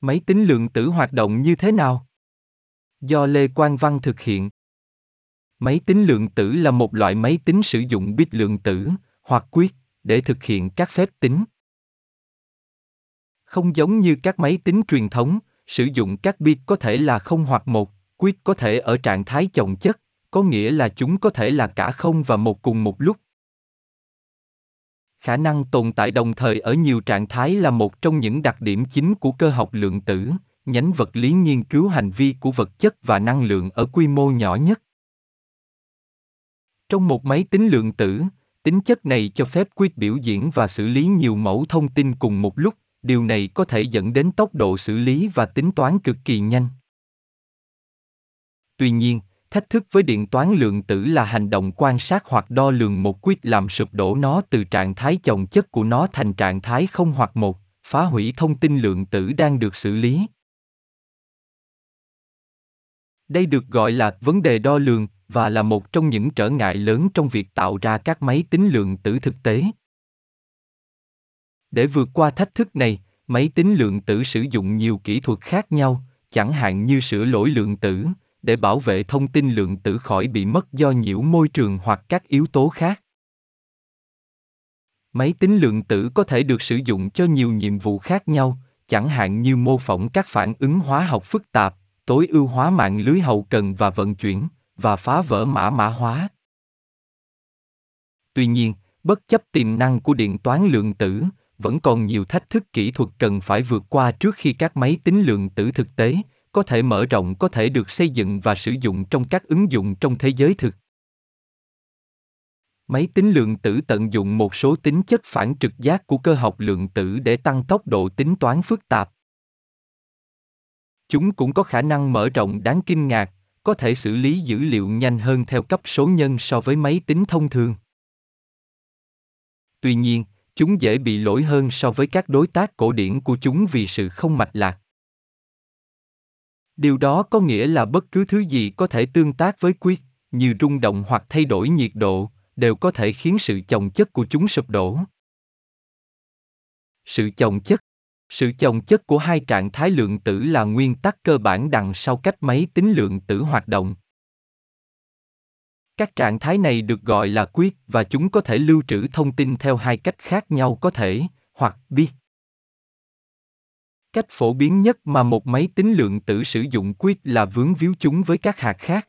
Máy tính lượng tử hoạt động như thế nào? Do Lê Quang Văn thực hiện. Máy tính lượng tử là một loại máy tính sử dụng bit lượng tử, hoặc quyết, để thực hiện các phép tính. Không giống như các máy tính truyền thống, sử dụng các bit có thể là không hoặc một, quyết có thể ở trạng thái chồng chất, có nghĩa là chúng có thể là cả không và một cùng một lúc. Khả năng tồn tại đồng thời ở nhiều trạng thái là một trong những đặc điểm chính của cơ học lượng tử, nhánh vật lý nghiên cứu hành vi của vật chất và năng lượng ở quy mô nhỏ nhất. Trong một máy tính lượng tử, tính chất này cho phép quyết biểu diễn và xử lý nhiều mẫu thông tin cùng một lúc, điều này có thể dẫn đến tốc độ xử lý và tính toán cực kỳ nhanh. Tuy nhiên, thách thức với điện toán lượng tử là hành động quan sát hoặc đo lường một quyết làm sụp đổ nó từ trạng thái chồng chất của nó thành trạng thái không hoặc một, phá hủy thông tin lượng tử đang được xử lý. Đây được gọi là vấn đề đo lường và là một trong những trở ngại lớn trong việc tạo ra các máy tính lượng tử thực tế. Để vượt qua thách thức này, máy tính lượng tử sử dụng nhiều kỹ thuật khác nhau, chẳng hạn như sửa lỗi lượng tử, để bảo vệ thông tin lượng tử khỏi bị mất do nhiễu môi trường hoặc các yếu tố khác. Máy tính lượng tử có thể được sử dụng cho nhiều nhiệm vụ khác nhau, chẳng hạn như mô phỏng các phản ứng hóa học phức tạp, tối ưu hóa mạng lưới hậu cần và vận chuyển, và phá vỡ mã mã hóa. Tuy nhiên, bất chấp tiềm năng của điện toán lượng tử, vẫn còn nhiều thách thức kỹ thuật cần phải vượt qua trước khi các máy tính lượng tử thực tế có thể mở rộng, có thể được xây dựng và sử dụng trong các ứng dụng trong thế giới thực. Máy tính lượng tử tận dụng một số tính chất phản trực giác của cơ học lượng tử để tăng tốc độ tính toán phức tạp. Chúng cũng có khả năng mở rộng đáng kinh ngạc, có thể xử lý dữ liệu nhanh hơn theo cấp số nhân so với máy tính thông thường. Tuy nhiên, chúng dễ bị lỗi hơn so với các đối tác cổ điển của chúng vì sự không mạch lạc điều đó có nghĩa là bất cứ thứ gì có thể tương tác với quyết như rung động hoặc thay đổi nhiệt độ, đều có thể khiến sự chồng chất của chúng sụp đổ. Sự chồng chất. Sự chồng chất của hai trạng thái lượng tử là nguyên tắc cơ bản đằng sau cách máy tính lượng tử hoạt động. Các trạng thái này được gọi là quyết và chúng có thể lưu trữ thông tin theo hai cách khác nhau có thể, hoặc biết cách phổ biến nhất mà một máy tính lượng tử sử dụng quyết là vướng víu chúng với các hạt khác.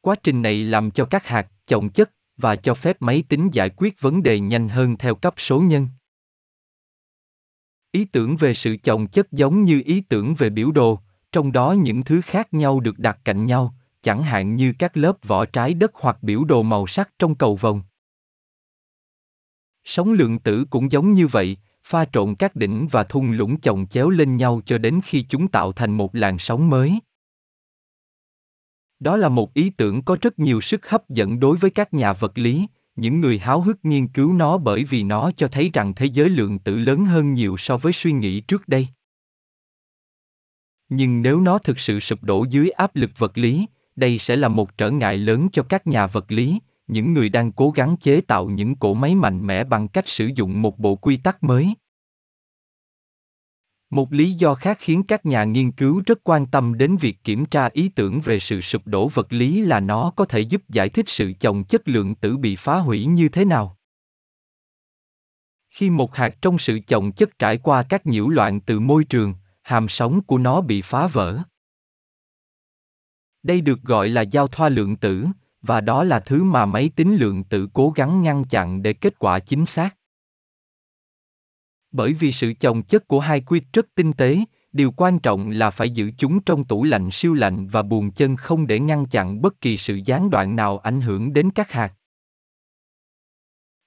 Quá trình này làm cho các hạt, chồng chất và cho phép máy tính giải quyết vấn đề nhanh hơn theo cấp số nhân. Ý tưởng về sự chồng chất giống như ý tưởng về biểu đồ, trong đó những thứ khác nhau được đặt cạnh nhau, chẳng hạn như các lớp vỏ trái đất hoặc biểu đồ màu sắc trong cầu vồng. Sóng lượng tử cũng giống như vậy pha trộn các đỉnh và thung lũng chồng chéo lên nhau cho đến khi chúng tạo thành một làn sóng mới. Đó là một ý tưởng có rất nhiều sức hấp dẫn đối với các nhà vật lý, những người háo hức nghiên cứu nó bởi vì nó cho thấy rằng thế giới lượng tử lớn hơn nhiều so với suy nghĩ trước đây. Nhưng nếu nó thực sự sụp đổ dưới áp lực vật lý, đây sẽ là một trở ngại lớn cho các nhà vật lý những người đang cố gắng chế tạo những cỗ máy mạnh mẽ bằng cách sử dụng một bộ quy tắc mới. Một lý do khác khiến các nhà nghiên cứu rất quan tâm đến việc kiểm tra ý tưởng về sự sụp đổ vật lý là nó có thể giúp giải thích sự chồng chất lượng tử bị phá hủy như thế nào. Khi một hạt trong sự chồng chất trải qua các nhiễu loạn từ môi trường, hàm sóng của nó bị phá vỡ. Đây được gọi là giao thoa lượng tử và đó là thứ mà máy tính lượng tử cố gắng ngăn chặn để kết quả chính xác. Bởi vì sự chồng chất của hai quy rất tinh tế, điều quan trọng là phải giữ chúng trong tủ lạnh siêu lạnh và buồn chân không để ngăn chặn bất kỳ sự gián đoạn nào ảnh hưởng đến các hạt.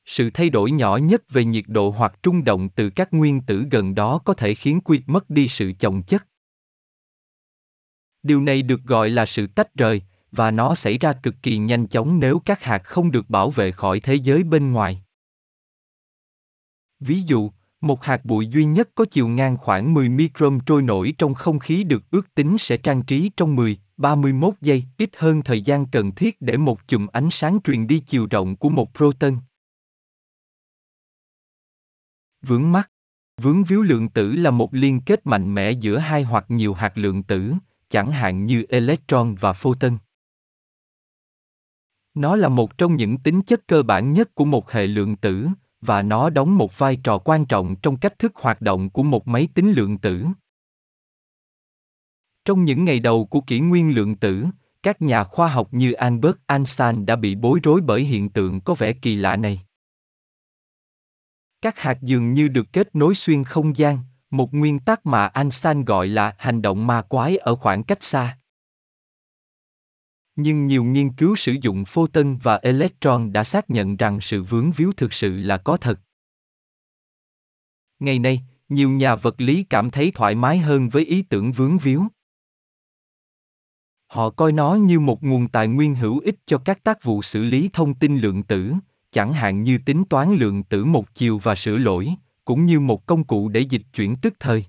Sự thay đổi nhỏ nhất về nhiệt độ hoặc trung động từ các nguyên tử gần đó có thể khiến quy mất đi sự chồng chất. Điều này được gọi là sự tách rời và nó xảy ra cực kỳ nhanh chóng nếu các hạt không được bảo vệ khỏi thế giới bên ngoài. Ví dụ, một hạt bụi duy nhất có chiều ngang khoảng 10 micron trôi nổi trong không khí được ước tính sẽ trang trí trong 10, 31 giây, ít hơn thời gian cần thiết để một chùm ánh sáng truyền đi chiều rộng của một proton. Vướng mắt Vướng víu lượng tử là một liên kết mạnh mẽ giữa hai hoặc nhiều hạt lượng tử, chẳng hạn như electron và photon. Nó là một trong những tính chất cơ bản nhất của một hệ lượng tử, và nó đóng một vai trò quan trọng trong cách thức hoạt động của một máy tính lượng tử. Trong những ngày đầu của kỷ nguyên lượng tử, các nhà khoa học như Albert Einstein đã bị bối rối bởi hiện tượng có vẻ kỳ lạ này. Các hạt dường như được kết nối xuyên không gian, một nguyên tắc mà Einstein gọi là hành động ma quái ở khoảng cách xa. Nhưng nhiều nghiên cứu sử dụng photon và electron đã xác nhận rằng sự vướng víu thực sự là có thật. Ngày nay, nhiều nhà vật lý cảm thấy thoải mái hơn với ý tưởng vướng víu. Họ coi nó như một nguồn tài nguyên hữu ích cho các tác vụ xử lý thông tin lượng tử, chẳng hạn như tính toán lượng tử một chiều và sửa lỗi, cũng như một công cụ để dịch chuyển tức thời.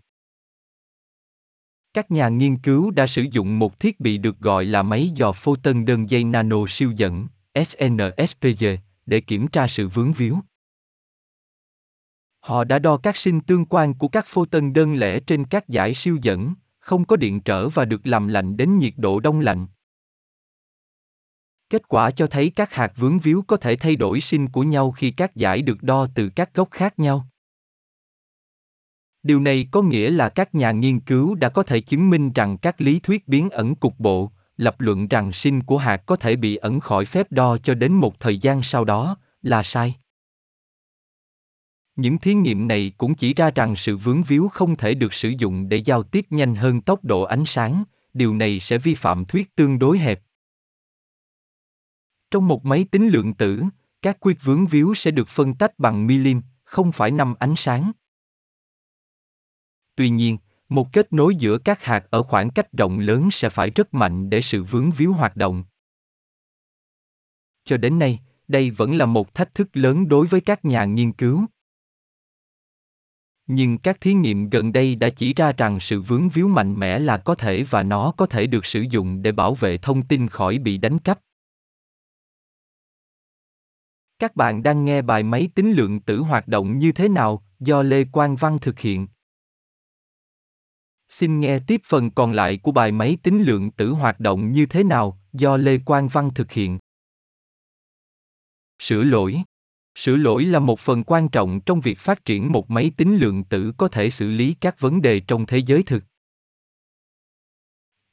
Các nhà nghiên cứu đã sử dụng một thiết bị được gọi là máy dò photon đơn dây nano siêu dẫn, SNSPG, để kiểm tra sự vướng víu. Họ đã đo các sinh tương quan của các photon đơn lẻ trên các giải siêu dẫn, không có điện trở và được làm lạnh đến nhiệt độ đông lạnh. Kết quả cho thấy các hạt vướng víu có thể thay đổi sinh của nhau khi các giải được đo từ các góc khác nhau. Điều này có nghĩa là các nhà nghiên cứu đã có thể chứng minh rằng các lý thuyết biến ẩn cục bộ, lập luận rằng sinh của hạt có thể bị ẩn khỏi phép đo cho đến một thời gian sau đó, là sai. Những thí nghiệm này cũng chỉ ra rằng sự vướng víu không thể được sử dụng để giao tiếp nhanh hơn tốc độ ánh sáng, điều này sẽ vi phạm thuyết tương đối hẹp. Trong một máy tính lượng tử, các quyết vướng víu sẽ được phân tách bằng milim, không phải năm ánh sáng. Tuy nhiên, một kết nối giữa các hạt ở khoảng cách rộng lớn sẽ phải rất mạnh để sự vướng víu hoạt động. Cho đến nay, đây vẫn là một thách thức lớn đối với các nhà nghiên cứu. Nhưng các thí nghiệm gần đây đã chỉ ra rằng sự vướng víu mạnh mẽ là có thể và nó có thể được sử dụng để bảo vệ thông tin khỏi bị đánh cắp. Các bạn đang nghe bài máy tính lượng tử hoạt động như thế nào do Lê Quang Văn thực hiện. Xin nghe tiếp phần còn lại của bài máy tính lượng tử hoạt động như thế nào do Lê Quang Văn thực hiện. Sửa lỗi Sửa lỗi là một phần quan trọng trong việc phát triển một máy tính lượng tử có thể xử lý các vấn đề trong thế giới thực.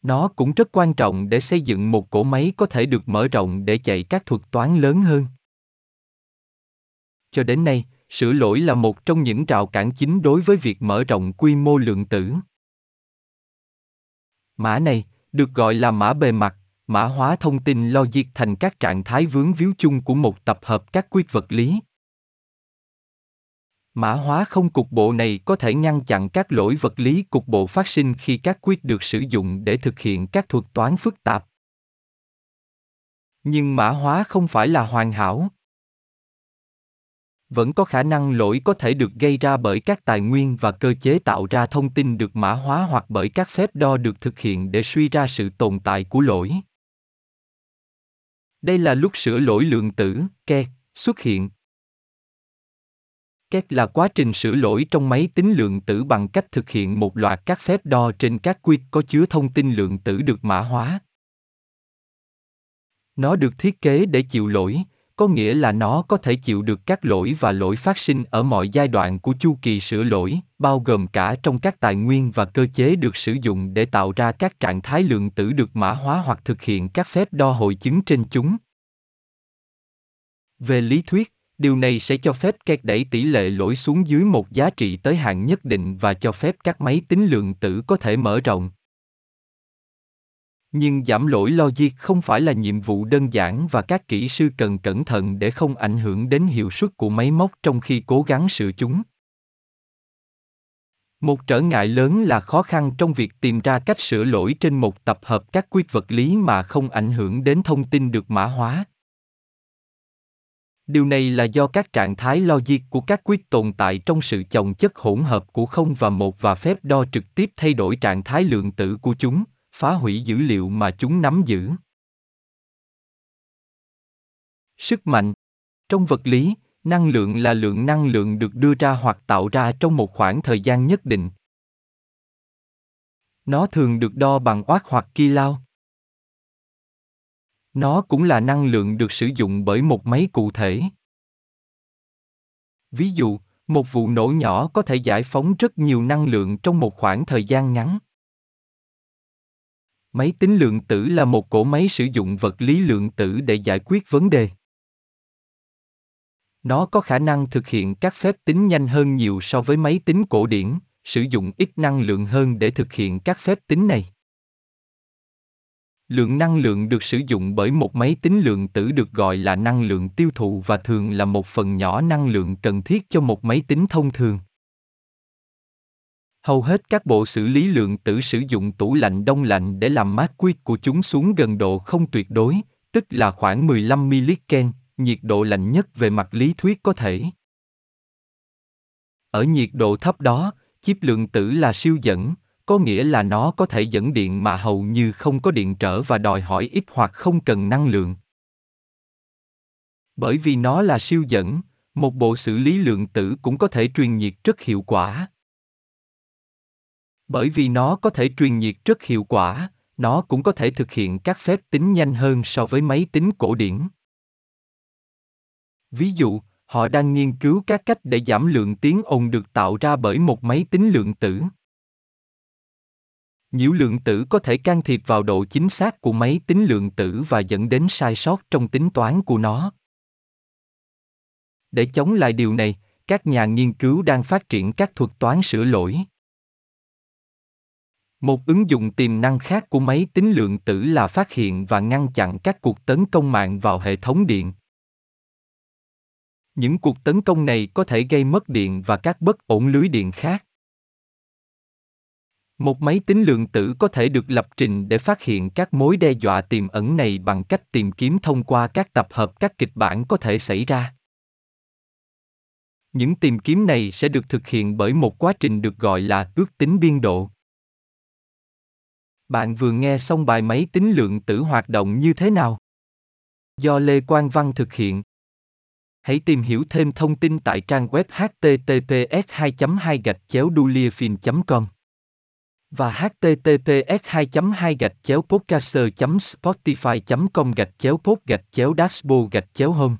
Nó cũng rất quan trọng để xây dựng một cỗ máy có thể được mở rộng để chạy các thuật toán lớn hơn. Cho đến nay, sửa lỗi là một trong những rào cản chính đối với việc mở rộng quy mô lượng tử. Mã này, được gọi là mã bề mặt, mã hóa thông tin logic thành các trạng thái vướng víu chung của một tập hợp các quyết vật lý. Mã hóa không cục bộ này có thể ngăn chặn các lỗi vật lý cục bộ phát sinh khi các quyết được sử dụng để thực hiện các thuật toán phức tạp. Nhưng mã hóa không phải là hoàn hảo vẫn có khả năng lỗi có thể được gây ra bởi các tài nguyên và cơ chế tạo ra thông tin được mã hóa hoặc bởi các phép đo được thực hiện để suy ra sự tồn tại của lỗi đây là lúc sửa lỗi lượng tử ke xuất hiện Két là quá trình sửa lỗi trong máy tính lượng tử bằng cách thực hiện một loạt các phép đo trên các quy có chứa thông tin lượng tử được mã hóa. Nó được thiết kế để chịu lỗi, có nghĩa là nó có thể chịu được các lỗi và lỗi phát sinh ở mọi giai đoạn của chu kỳ sửa lỗi, bao gồm cả trong các tài nguyên và cơ chế được sử dụng để tạo ra các trạng thái lượng tử được mã hóa hoặc thực hiện các phép đo hội chứng trên chúng. Về lý thuyết, điều này sẽ cho phép kẹt đẩy tỷ lệ lỗi xuống dưới một giá trị tới hạn nhất định và cho phép các máy tính lượng tử có thể mở rộng nhưng giảm lỗi logic không phải là nhiệm vụ đơn giản và các kỹ sư cần cẩn thận để không ảnh hưởng đến hiệu suất của máy móc trong khi cố gắng sửa chúng. Một trở ngại lớn là khó khăn trong việc tìm ra cách sửa lỗi trên một tập hợp các quyết vật lý mà không ảnh hưởng đến thông tin được mã hóa. Điều này là do các trạng thái logic của các quyết tồn tại trong sự chồng chất hỗn hợp của không và một và phép đo trực tiếp thay đổi trạng thái lượng tử của chúng phá hủy dữ liệu mà chúng nắm giữ. Sức mạnh Trong vật lý, Năng lượng là lượng năng lượng được đưa ra hoặc tạo ra trong một khoảng thời gian nhất định. Nó thường được đo bằng oát hoặc kilo. Nó cũng là năng lượng được sử dụng bởi một máy cụ thể. Ví dụ, một vụ nổ nhỏ có thể giải phóng rất nhiều năng lượng trong một khoảng thời gian ngắn. Máy tính lượng tử là một cỗ máy sử dụng vật lý lượng tử để giải quyết vấn đề. Nó có khả năng thực hiện các phép tính nhanh hơn nhiều so với máy tính cổ điển, sử dụng ít năng lượng hơn để thực hiện các phép tính này. Lượng năng lượng được sử dụng bởi một máy tính lượng tử được gọi là năng lượng tiêu thụ và thường là một phần nhỏ năng lượng cần thiết cho một máy tính thông thường. Hầu hết các bộ xử lý lượng tử sử dụng tủ lạnh đông lạnh để làm mát quýt của chúng xuống gần độ không tuyệt đối, tức là khoảng 15 ml nhiệt độ lạnh nhất về mặt lý thuyết có thể. Ở nhiệt độ thấp đó, chip lượng tử là siêu dẫn, có nghĩa là nó có thể dẫn điện mà hầu như không có điện trở và đòi hỏi ít hoặc không cần năng lượng. Bởi vì nó là siêu dẫn, một bộ xử lý lượng tử cũng có thể truyền nhiệt rất hiệu quả. Bởi vì nó có thể truyền nhiệt rất hiệu quả, nó cũng có thể thực hiện các phép tính nhanh hơn so với máy tính cổ điển. Ví dụ, họ đang nghiên cứu các cách để giảm lượng tiếng ồn được tạo ra bởi một máy tính lượng tử. Nhiễu lượng tử có thể can thiệp vào độ chính xác của máy tính lượng tử và dẫn đến sai sót trong tính toán của nó. Để chống lại điều này, các nhà nghiên cứu đang phát triển các thuật toán sửa lỗi. Một ứng dụng tiềm năng khác của máy tính lượng tử là phát hiện và ngăn chặn các cuộc tấn công mạng vào hệ thống điện. Những cuộc tấn công này có thể gây mất điện và các bất ổn lưới điện khác. Một máy tính lượng tử có thể được lập trình để phát hiện các mối đe dọa tiềm ẩn này bằng cách tìm kiếm thông qua các tập hợp các kịch bản có thể xảy ra. Những tìm kiếm này sẽ được thực hiện bởi một quá trình được gọi là ước tính biên độ. Bạn vừa nghe xong bài máy tính lượng tử hoạt động như thế nào? Do Lê Quang Văn thực hiện. Hãy tìm hiểu thêm thông tin tại trang web https 2 2 gạch chéo com và https 2 2 gạch chéo podcaster spotify com gạch chéo pod gạch chéo dashboard gạch chéo home